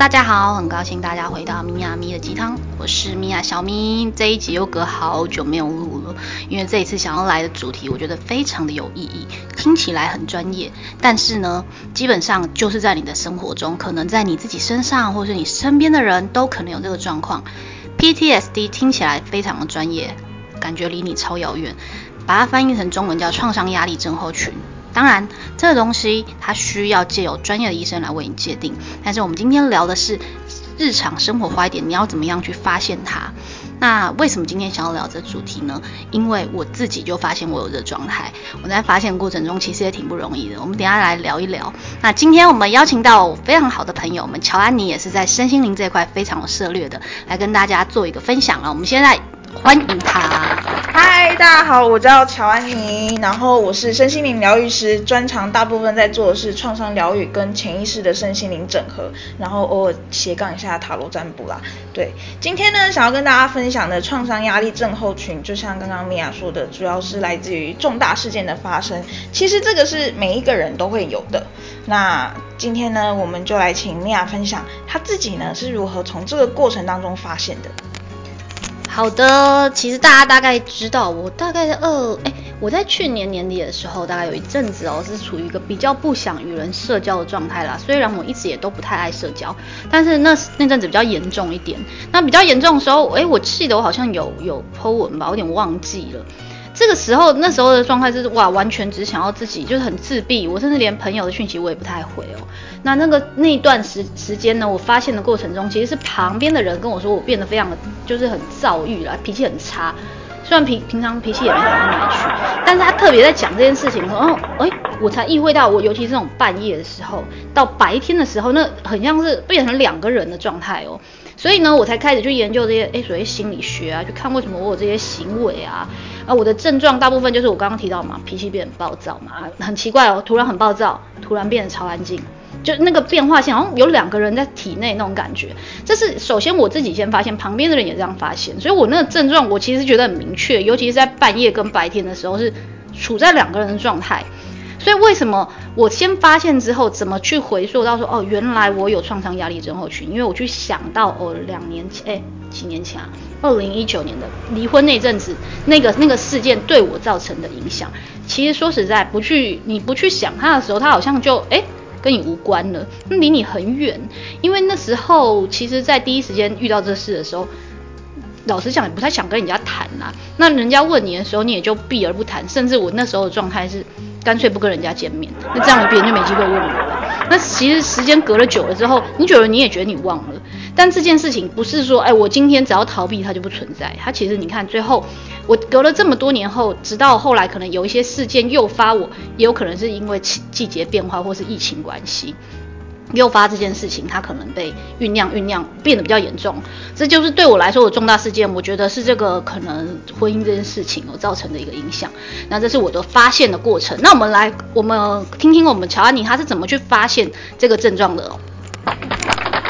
大家好，很高兴大家回到米娅咪的鸡汤，我是米娅小咪。这一集又隔好久没有录了，因为这一次想要来的主题，我觉得非常的有意义，听起来很专业，但是呢，基本上就是在你的生活中，可能在你自己身上，或是你身边的人都可能有这个状况。PTSD 听起来非常的专业，感觉离你超遥远，把它翻译成中文叫创伤压力症候群。当然，这个东西它需要借由专业的医生来为你界定。但是我们今天聊的是日常生活化一点，你要怎么样去发现它？那为什么今天想要聊这主题呢？因为我自己就发现我有这状态，我在发现过程中其实也挺不容易的。我们等下来聊一聊。那今天我们邀请到非常好的朋友，我们乔安妮也是在身心灵这一块非常有涉略的，来跟大家做一个分享啊。我们现在欢迎他。嗨，大家好，我叫乔安妮，然后我是身心灵疗愈师，专长大部分在做的是创伤疗愈跟潜意识的身心灵整合，然后偶尔斜杠一下塔罗占卜啦。对，今天呢，想要跟大家分享的创伤压力症候群，就像刚刚米娅说的，主要是来自于重大事件的发生。其实这个是每一个人都会有的。那今天呢，我们就来请米娅分享她自己呢是如何从这个过程当中发现的。好的，其实大家大概知道，我大概二哎，我在去年年底的时候，大概有一阵子哦，是处于一个比较不想与人社交的状态啦。虽然我一直也都不太爱社交，但是那那阵子比较严重一点。那比较严重的时候，哎，我记得我好像有有 po 文吧，有点忘记了。这个时候，那时候的状态是哇，完全只想要自己，就是很自闭。我甚至连朋友的讯息我也不太回哦。那那个那一段时时间呢，我发现的过程中，其实是旁边的人跟我说，我变得非常的就是很躁郁了，脾气很差。虽然平平常脾气也没好到哪里去，但是他特别在讲这件事情的时候，哦，哎，我才意会到，我尤其是这种半夜的时候，到白天的时候，那很像是变成两个人的状态哦。所以呢，我才开始去研究这些，哎，所谓心理学啊，去看为什么我有这些行为啊。啊，我的症状大部分就是我刚刚提到嘛，脾气变很暴躁嘛，很奇怪哦，突然很暴躁，突然变得超安静，就那个变化性好像有两个人在体内那种感觉。这是首先我自己先发现，旁边的人也这样发现，所以我那个症状我其实觉得很明确，尤其是在半夜跟白天的时候是处在两个人的状态。所以为什么我先发现之后，怎么去回溯到说哦，原来我有创伤压力症候群？因为我去想到哦，两年前，哎，几年前啊，二零一九年的离婚那阵子，那个那个事件对我造成的影响，其实说实在，不去你不去想它的时候，它好像就哎跟你无关了，离你很远。因为那时候其实，在第一时间遇到这事的时候，老实讲也不太想跟人家谈啦。那人家问你的时候，你也就避而不谈，甚至我那时候的状态是。干脆不跟人家见面，那这样别人就没机会问我了。那其实时间隔了久了之后，你久了你也觉得你忘了。但这件事情不是说，哎，我今天只要逃避它就不存在。它其实你看，最后我隔了这么多年后，直到后来可能有一些事件诱发我，也有可能是因为季季节变化或是疫情关系。诱发这件事情，它可能被酝酿酝酿变得比较严重，这就是对我来说的重大事件。我觉得是这个可能婚姻这件事情哦造成的一个影响。那这是我的发现的过程。那我们来，我们听听我们乔安妮她是怎么去发现这个症状的。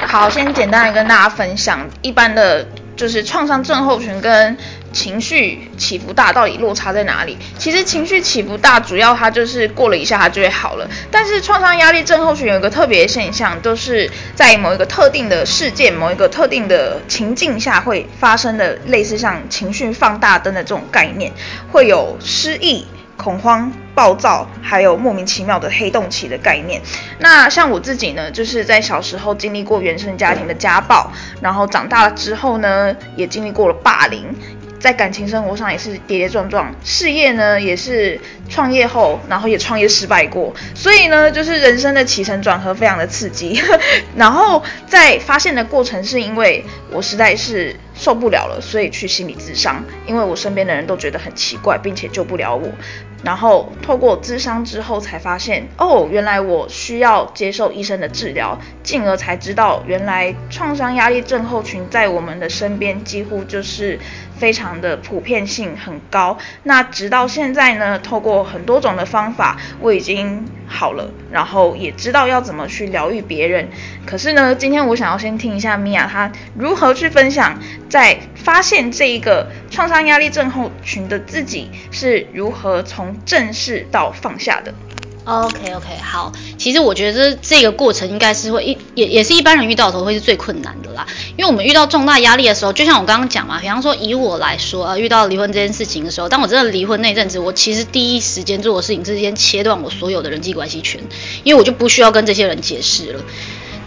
好，先简单的跟大家分享，一般的就是创伤症候群跟。情绪起伏大，到底落差在哪里？其实情绪起伏大，主要它就是过了一下，它就会好了。但是创伤压力症候群有一个特别现象，就是在某一个特定的事件、某一个特定的情境下会发生的，类似像情绪放大灯的这种概念，会有失忆。恐慌、暴躁，还有莫名其妙的黑洞期的概念。那像我自己呢，就是在小时候经历过原生家庭的家暴，然后长大了之后呢，也经历过了霸凌。在感情生活上也是跌跌撞撞，事业呢也是创业后，然后也创业失败过，所以呢就是人生的起承转合非常的刺激。然后在发现的过程是因为我实在是受不了了，所以去心理咨商，因为我身边的人都觉得很奇怪，并且救不了我。然后透过咨商之后才发现，哦，原来我需要接受医生的治疗，进而才知道原来创伤压力症候群在我们的身边几乎就是。非常的普遍性很高，那直到现在呢，透过很多种的方法，我已经好了，然后也知道要怎么去疗愈别人。可是呢，今天我想要先听一下米娅她如何去分享，在发现这一个创伤压力症候群的自己是如何从正视到放下的。OK OK，好，其实我觉得这个过程应该是会一也也是一般人遇到的时候会是最困难的啦，因为我们遇到重大压力的时候，就像我刚刚讲嘛，比方说以我来说，呃，遇到离婚这件事情的时候，当我真的离婚那阵子，我其实第一时间做的事情是先切断我所有的人际关系圈，因为我就不需要跟这些人解释了。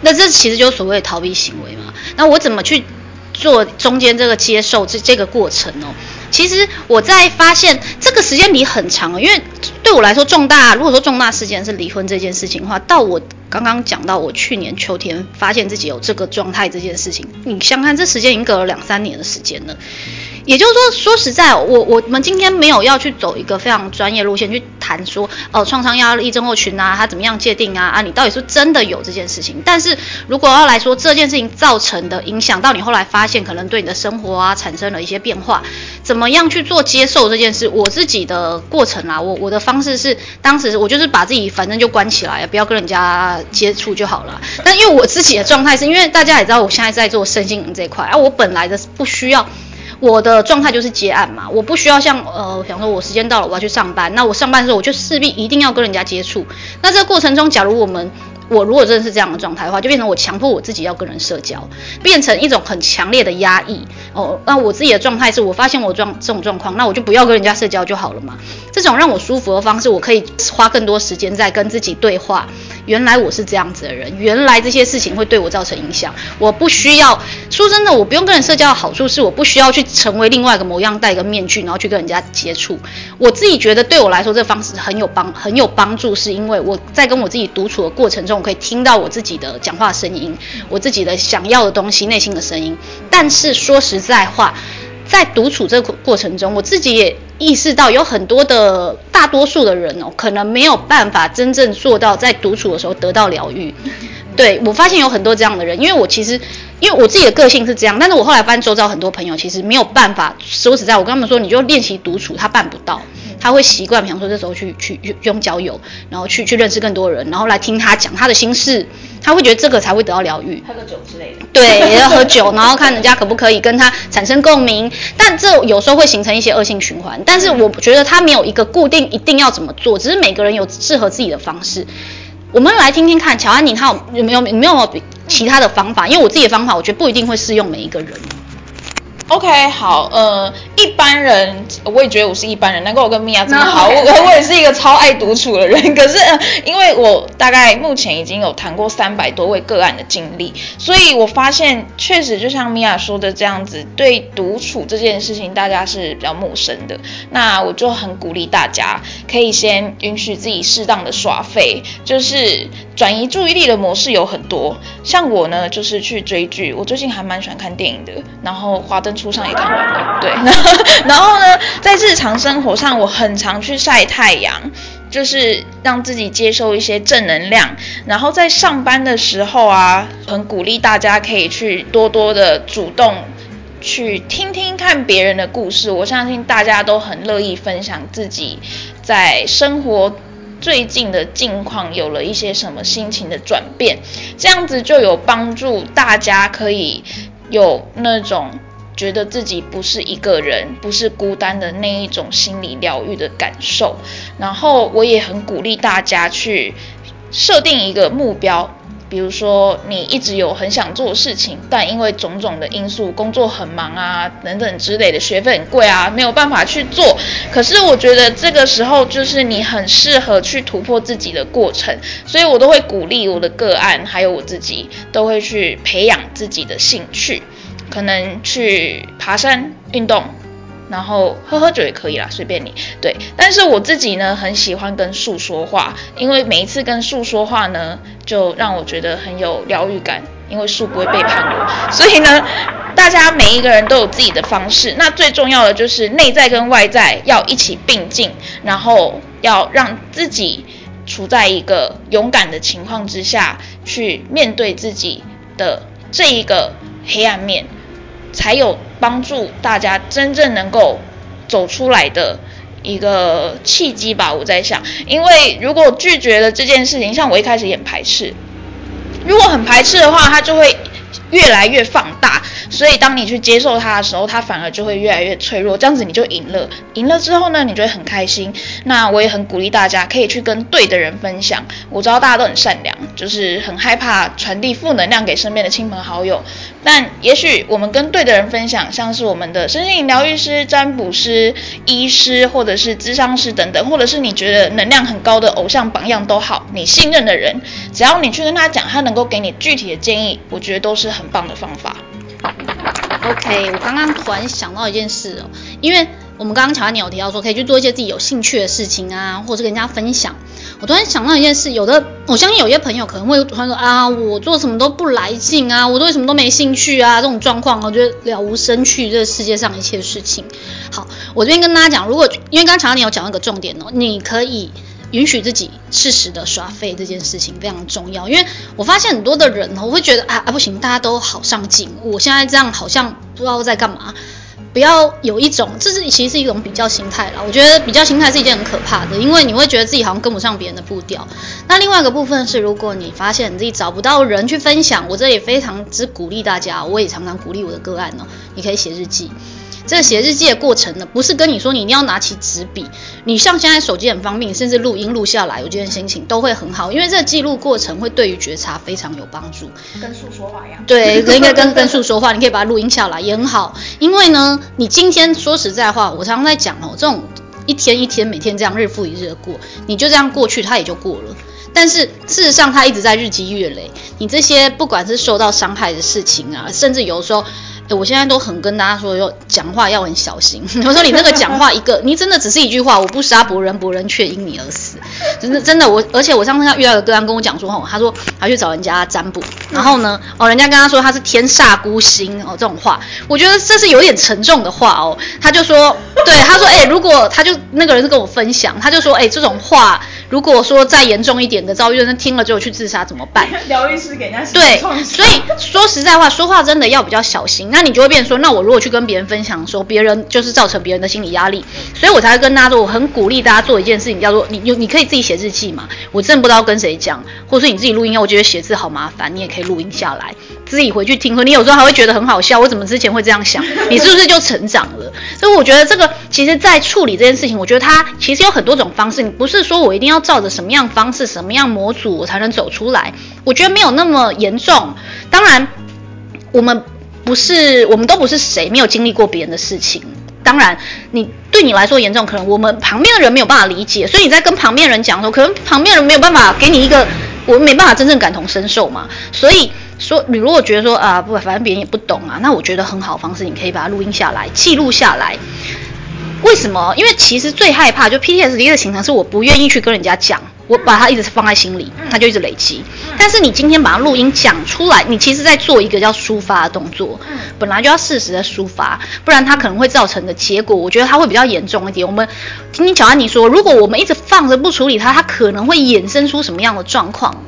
那这其实就是所谓的逃避行为嘛。那我怎么去做中间这个接受这这个过程哦？其实我在发现这个时间里很长，因为对我来说重大，如果说重大事件是离婚这件事情的话，到我刚刚讲到我去年秋天发现自己有这个状态这件事情，你想看这时间已经隔了两三年的时间了。也就是说，说实在，我我们今天没有要去走一个非常专业路线去谈说，哦，创伤压力症候群啊，它怎么样界定啊？啊，你到底是真的有这件事情？但是如果要来说这件事情造成的影响，到你后来发现可能对你的生活啊产生了一些变化，怎么样去做接受这件事？我自己的过程啊，我我的方式是，当时我就是把自己反正就关起来，不要跟人家接触就好了。但因为我自己的状态是因为大家也知道，我现在在做身心灵这一块，啊，我本来的不需要。我的状态就是接案嘛，我不需要像呃，比方说我时间到了我要去上班，那我上班的时候我就势必一定要跟人家接触。那这个过程中，假如我们我如果真的是这样的状态的话，就变成我强迫我自己要跟人社交，变成一种很强烈的压抑。哦，那我自己的状态是我发现我状这种状况，那我就不要跟人家社交就好了嘛。这种让我舒服的方式，我可以花更多时间在跟自己对话。原来我是这样子的人，原来这些事情会对我造成影响。我不需要说真的，我不用跟人社交的好处是，我不需要去成为另外一个模样，戴一个面具，然后去跟人家接触。我自己觉得对我来说，这方式很有帮，很有帮助，是因为我在跟我自己独处的过程中，我可以听到我自己的讲话声音，我自己的想要的东西，内心的声音。但是说实在话。在独处这个过程中，我自己也意识到，有很多的大多数的人哦，可能没有办法真正做到在独处的时候得到疗愈。对我发现有很多这样的人，因为我其实因为我自己的个性是这样，但是我后来发现周遭很多朋友其实没有办法。说实在，我跟他们说，你就练习独处，他办不到。他会习惯，比方说这时候去去用交友，然后去去认识更多人，然后来听他讲他的心事，他会觉得这个才会得到疗愈。喝个酒之类的。对，也要喝酒，然后看人家可不可以跟他产生共鸣。但这有时候会形成一些恶性循环。但是我觉得他没有一个固定一定要怎么做，只是每个人有适合自己的方式。我们来听听看，乔安妮她有没有有没有其他的方法？因为我自己的方法，我觉得不一定会适用每一个人。OK，好，呃，一般人我也觉得我是一般人，难怪我跟米娅这么好，我我也是一个超爱独处的人。可是，因为我大概目前已经有谈过三百多位个案的经历，所以我发现确实就像米娅说的这样子，对独处这件事情大家是比较陌生的。那我就很鼓励大家，可以先允许自己适当的耍废，就是转移注意力的模式有很多。像我呢，就是去追剧，我最近还蛮喜欢看电影的，然后华灯。书上也看完了，对。然后呢，在日常生活上，我很常去晒太阳，就是让自己接受一些正能量。然后在上班的时候啊，很鼓励大家可以去多多的主动去听听看别人的故事。我相信大家都很乐意分享自己在生活最近的近况，有了一些什么心情的转变，这样子就有帮助大家可以有那种。觉得自己不是一个人，不是孤单的那一种心理疗愈的感受。然后我也很鼓励大家去设定一个目标，比如说你一直有很想做的事情，但因为种种的因素，工作很忙啊等等之类的，学费很贵啊，没有办法去做。可是我觉得这个时候就是你很适合去突破自己的过程，所以我都会鼓励我的个案，还有我自己，都会去培养自己的兴趣。可能去爬山运动，然后喝喝酒也可以啦，随便你。对，但是我自己呢，很喜欢跟树说话，因为每一次跟树说话呢，就让我觉得很有疗愈感，因为树不会背叛我。所以呢，大家每一个人都有自己的方式，那最重要的就是内在跟外在要一起并进，然后要让自己处在一个勇敢的情况之下去面对自己的这一个。黑暗面，才有帮助大家真正能够走出来的一个契机吧。我在想，因为如果拒绝了这件事情，像我一开始也排斥，如果很排斥的话，它就会越来越放大。所以当你去接受它的时候，它反而就会越来越脆弱，这样子你就赢了。赢了之后呢，你就会很开心。那我也很鼓励大家可以去跟对的人分享。我知道大家都很善良，就是很害怕传递负能量给身边的亲朋好友。但也许我们跟对的人分享，像是我们的身心疗愈师、占卜师、医师，或者是咨商师等等，或者是你觉得能量很高的偶像榜样都好，你信任的人，只要你去跟他讲，他能够给你具体的建议，我觉得都是很棒的方法。OK，我刚刚突然想到一件事哦，因为我们刚刚乔安你有提到说可以去做一些自己有兴趣的事情啊，或者跟人家分享。我突然想到一件事，有的我相信有些朋友可能会突然说啊，我做什么都不来劲啊，我对什么都没兴趣啊，这种状况我觉得了无生趣，这世界上一切事情。好，我这边跟大家讲，如果因为刚刚乔安你有讲一个重点哦，你可以。允许自己适时的耍废这件事情非常重要，因为我发现很多的人，我会觉得啊啊不行，大家都好上进，我现在这样好像不知道在干嘛。不要有一种，这是其实是一种比较心态啦。我觉得比较心态是一件很可怕的，因为你会觉得自己好像跟不上别人的步调。那另外一个部分是，如果你发现你自己找不到人去分享，我这里非常之鼓励大家，我也常常鼓励我的个案哦，你可以写日记。这个写日记的过程呢，不是跟你说你一定要拿起纸笔，你像现在手机很方便，甚至录音录下来，我今天心情都会很好，因为这个记录过程会对于觉察非常有帮助。跟树说话一样。对，应该跟跟树说话，你可以把它录音下来，也很好。因为呢，你今天说实在话，我常常在讲哦，这种一天一天，每天这样日复一日的过，你就这样过去，它也就过了。但是事实上，它一直在日积月累。你这些不管是受到伤害的事情啊，甚至有时候。我现在都很跟大家说，要讲话要很小心。我说你那个讲话一个，你真的只是一句话，我不杀伯仁，伯仁却因你而死。真的真的，我而且我上次遇到一个哥跟我讲说，吼，他说他去找人家占卜，然后呢，哦，人家跟他说他是天煞孤星哦，这种话，我觉得这是有点沉重的话哦。他就说，对，他说，哎，如果他就那个人是跟我分享，他就说，哎，这种话。如果说再严重一点的遭遇，那听了之后去自杀怎么办？疗愈师给人家对，所以说实在话，说话真的要比较小心。那你就会变说，那我如果去跟别人分享，说别人就是造成别人的心理压力，所以我才会跟大家说，我很鼓励大家做一件事情，叫做你你你可以自己写日记嘛。我真的不知道跟谁讲，或者说你自己录音，我觉得写字好麻烦，你也可以录音下来，自己回去听。和你有时候还会觉得很好笑，我怎么之前会这样想？你是不是就成长了？所以我觉得这个其实，在处理这件事情，我觉得它其实有很多种方式，你不是说我一定要。要照着什么样方式、什么样模组，我才能走出来？我觉得没有那么严重。当然，我们不是，我们都不是谁没有经历过别人的事情。当然，你对你来说严重，可能我们旁边的人没有办法理解。所以你在跟旁边人讲的时候，可能旁边人没有办法给你一个，我们没办法真正感同身受嘛。所以说，你如果觉得说啊，不，反正别人也不懂啊，那我觉得很好的方式，你可以把它录音下来，记录下来。为什么？因为其实最害怕就 PTSD 的形成是我不愿意去跟人家讲，我把它一直放在心里，它就一直累积。但是你今天把它录音讲出来，你其实在做一个叫抒发的动作，本来就要适时的抒发，不然它可能会造成的结果，我觉得它会比较严重一点。我们听听乔安妮说，如果我们一直放着不处理它，它可能会衍生出什么样的状况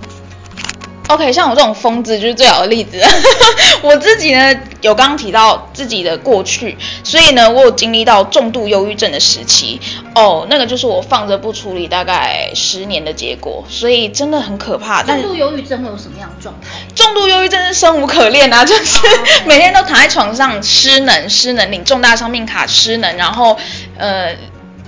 ？OK，像我这种疯子就是最好的例子。我自己呢，有刚刚提到自己的过去，所以呢，我有经历到重度忧郁症的时期。哦，那个就是我放着不处理大概十年的结果，所以真的很可怕。重度忧郁症会有什么样的状态？重度忧郁症是生无可恋啊，就是 每天都躺在床上失能，失能领重大伤病卡失能，然后呃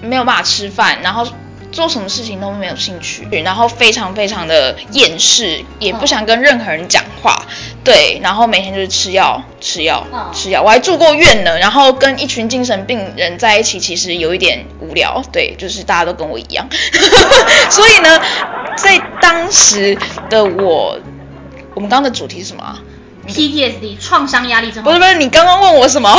没有办法吃饭，然后。做什么事情都没有兴趣，然后非常非常的厌世，也不想跟任何人讲话，对，然后每天就是吃药、吃药、吃药。我还住过院呢，然后跟一群精神病人在一起，其实有一点无聊，对，就是大家都跟我一样。所以呢，在当时的我，我们刚刚的主题是什么？PTSD 创伤压力症。不是不是，你刚刚问我什么？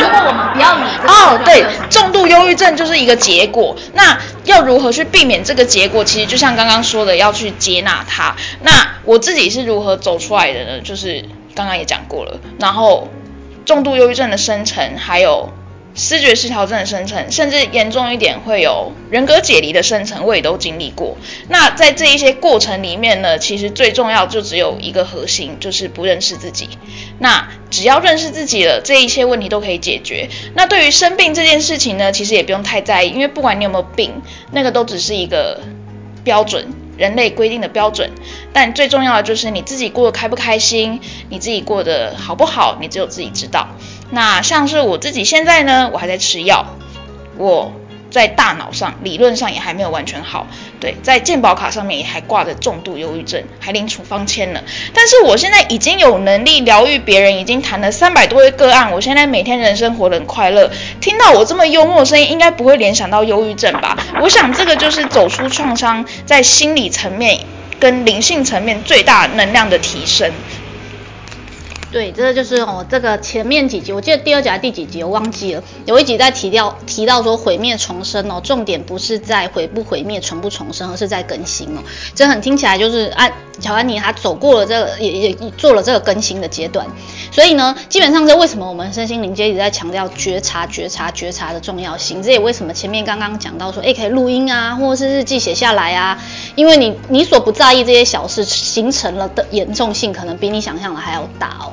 如果我们不要理哦，对，重度忧郁症就是一个结果。那要如何去避免这个结果？其实就像刚刚说的，要去接纳它。那我自己是如何走出来的呢？就是刚刚也讲过了。然后重度忧郁症的生成，还有。视觉失调症的生成，甚至严重一点会有人格解离的生成，我也都经历过。那在这一些过程里面呢，其实最重要就只有一个核心，就是不认识自己。那只要认识自己了，这一切问题都可以解决。那对于生病这件事情呢，其实也不用太在意，因为不管你有没有病，那个都只是一个标准。人类规定的标准，但最重要的就是你自己过得开不开心，你自己过得好不好，你只有自己知道。那像是我自己现在呢，我还在吃药，我。在大脑上理论上也还没有完全好，对，在健保卡上面也还挂着重度忧郁症，还领处方签了。但是我现在已经有能力疗愈别人，已经谈了三百多位个案，我现在每天人生活得很快乐。听到我这么幽默的声音，应该不会联想到忧郁症吧？我想这个就是走出创伤，在心理层面跟灵性层面最大能量的提升。对，这个就是哦，这个前面几集，我记得第二集还是第几集，我忘记了。有一集在提到提到说毁灭重生哦，重点不是在毁不毁灭、重不重生，而是在更新哦。这很听起来就是安乔安妮她走过了这个，也也做了这个更新的阶段。所以呢，基本上这为什么我们身心灵界一直在强调觉察、觉察、觉察的重要性？这也为什么前面刚刚讲到说，哎，可以录音啊，或者是日记写下来啊，因为你你所不在意这些小事，形成了的严重性，可能比你想象的还要大哦。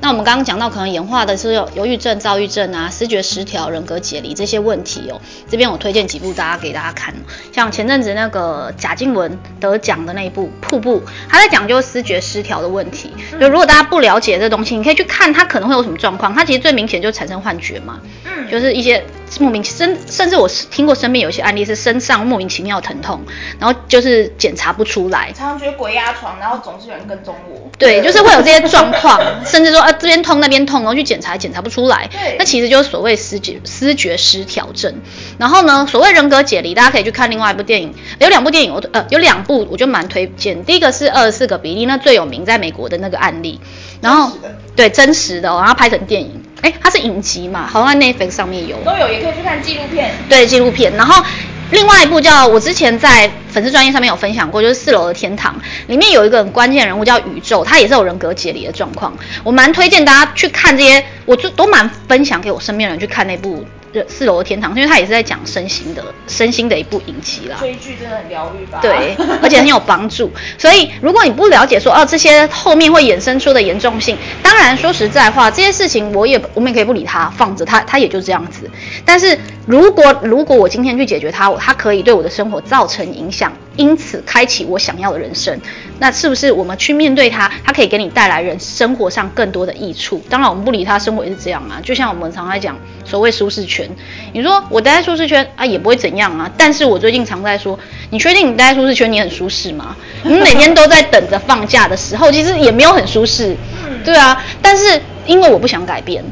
那我们刚刚讲到，可能演化的是有忧郁症、躁郁症啊、视觉失调、人格解离这些问题哦。这边我推荐几部大家给大家看，像前阵子那个贾静雯得奖的那一部《瀑布》，他在讲究视觉失调的问题。就如果大家不了解这东西，你可以去看他可能会有什么状况。他其实最明显就产生幻觉嘛，嗯，就是一些。莫名甚甚至我听过身边有些案例是身上莫名其妙疼痛，然后就是检查不出来，常常觉得鬼压床，然后总是有人跟踪我。对，就是会有这些状况，甚至说啊这边痛那边痛，然后去检查检查不出来。那其实就是所谓思觉思觉失调症。然后呢，所谓人格解离，大家可以去看另外一部电影，有两部电影我呃有两部我就蛮推荐。第一个是二十四个比例，那最有名在美国的那个案例，然后对真实的，然后拍成电影。哎，它是影集嘛，好像在 Netflix 上面有，都有，也可以去看纪录片。对，纪录片。然后另外一部叫我之前在粉丝专业上面有分享过，就是《四楼的天堂》，里面有一个很关键人物叫宇宙，他也是有人格解离的状况。我蛮推荐大家去看这些，我就都蛮分享给我身边人去看那部。四楼的天堂，因为他也是在讲身心的身心的一部影集啦。追剧真的很疗愈吧？对，而且很有帮助。所以如果你不了解说哦这些后面会衍生出的严重性，当然说实在话，这些事情我也我们也可以不理他，放着他，他也就这样子。但是如果如果我今天去解决它，它可以对我的生活造成影响，因此开启我想要的人生，那是不是我们去面对它，它可以给你带来人生活上更多的益处？当然我们不理它，生活也是这样啊。就像我们常常讲所谓舒适圈。你说我待在舒适圈啊，也不会怎样啊。但是我最近常在说，你确定你待在舒适圈你很舒适吗？你每天都在等着放假的时候，其实也没有很舒适，对啊。但是因为我不想改变，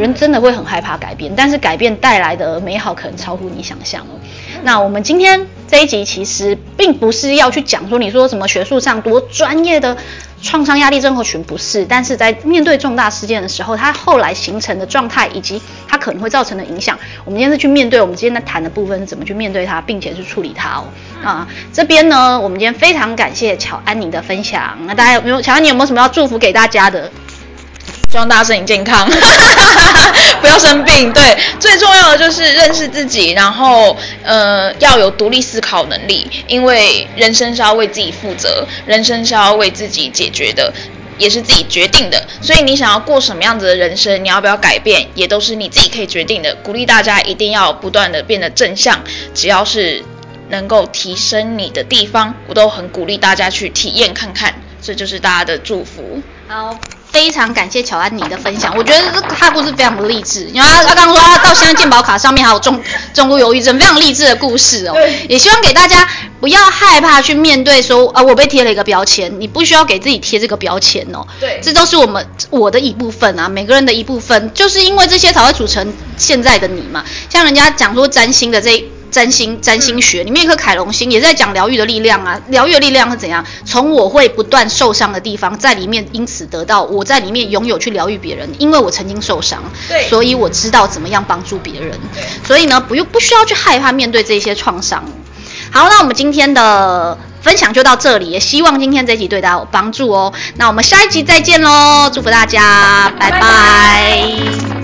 人真的会很害怕改变。但是改变带来的美好可能超乎你想象哦。那我们今天这一集其实并不是要去讲说你说什么学术上多专业的。创伤压力症候群不是，但是在面对重大事件的时候，它后来形成的状态以及它可能会造成的影响，我们今天是去面对。我们今天在谈的部分是怎么去面对它，并且去处理它哦。啊，这边呢，我们今天非常感谢乔安妮的分享。那大家有没有？乔安妮有没有什么要祝福给大家的？希望大家身体健康，不要生病。对，最重要的就是认识自己，然后呃要有独立思考能力，因为人生是要为自己负责，人生是要为自己解决的，也是自己决定的。所以你想要过什么样子的人生，你要不要改变，也都是你自己可以决定的。鼓励大家一定要不断的变得正向，只要是能够提升你的地方，我都很鼓励大家去体验看看。这就是大家的祝福。好。非常感谢乔安妮的分享，我觉得这他故事非常的励志，因为他他刚刚说他到现在健保卡上面还有重重度忧郁症，非常励志的故事哦。也希望给大家不要害怕去面对说啊我被贴了一个标签，你不需要给自己贴这个标签哦。对，这都是我们我的一部分啊，每个人的一部分，就是因为这些才会组成现在的你嘛。像人家讲说占星的这。占星占星学里面一颗凯龙星也在讲疗愈的力量啊，疗愈的力量是怎样？从我会不断受伤的地方，在里面因此得到我在里面拥有去疗愈别人，因为我曾经受伤，对，所以我知道怎么样帮助别人，所以呢不用不需要去害怕面对这些创伤。好，那我们今天的分享就到这里，也希望今天这集对大家有帮助哦。那我们下一集再见喽，祝福大家，拜拜。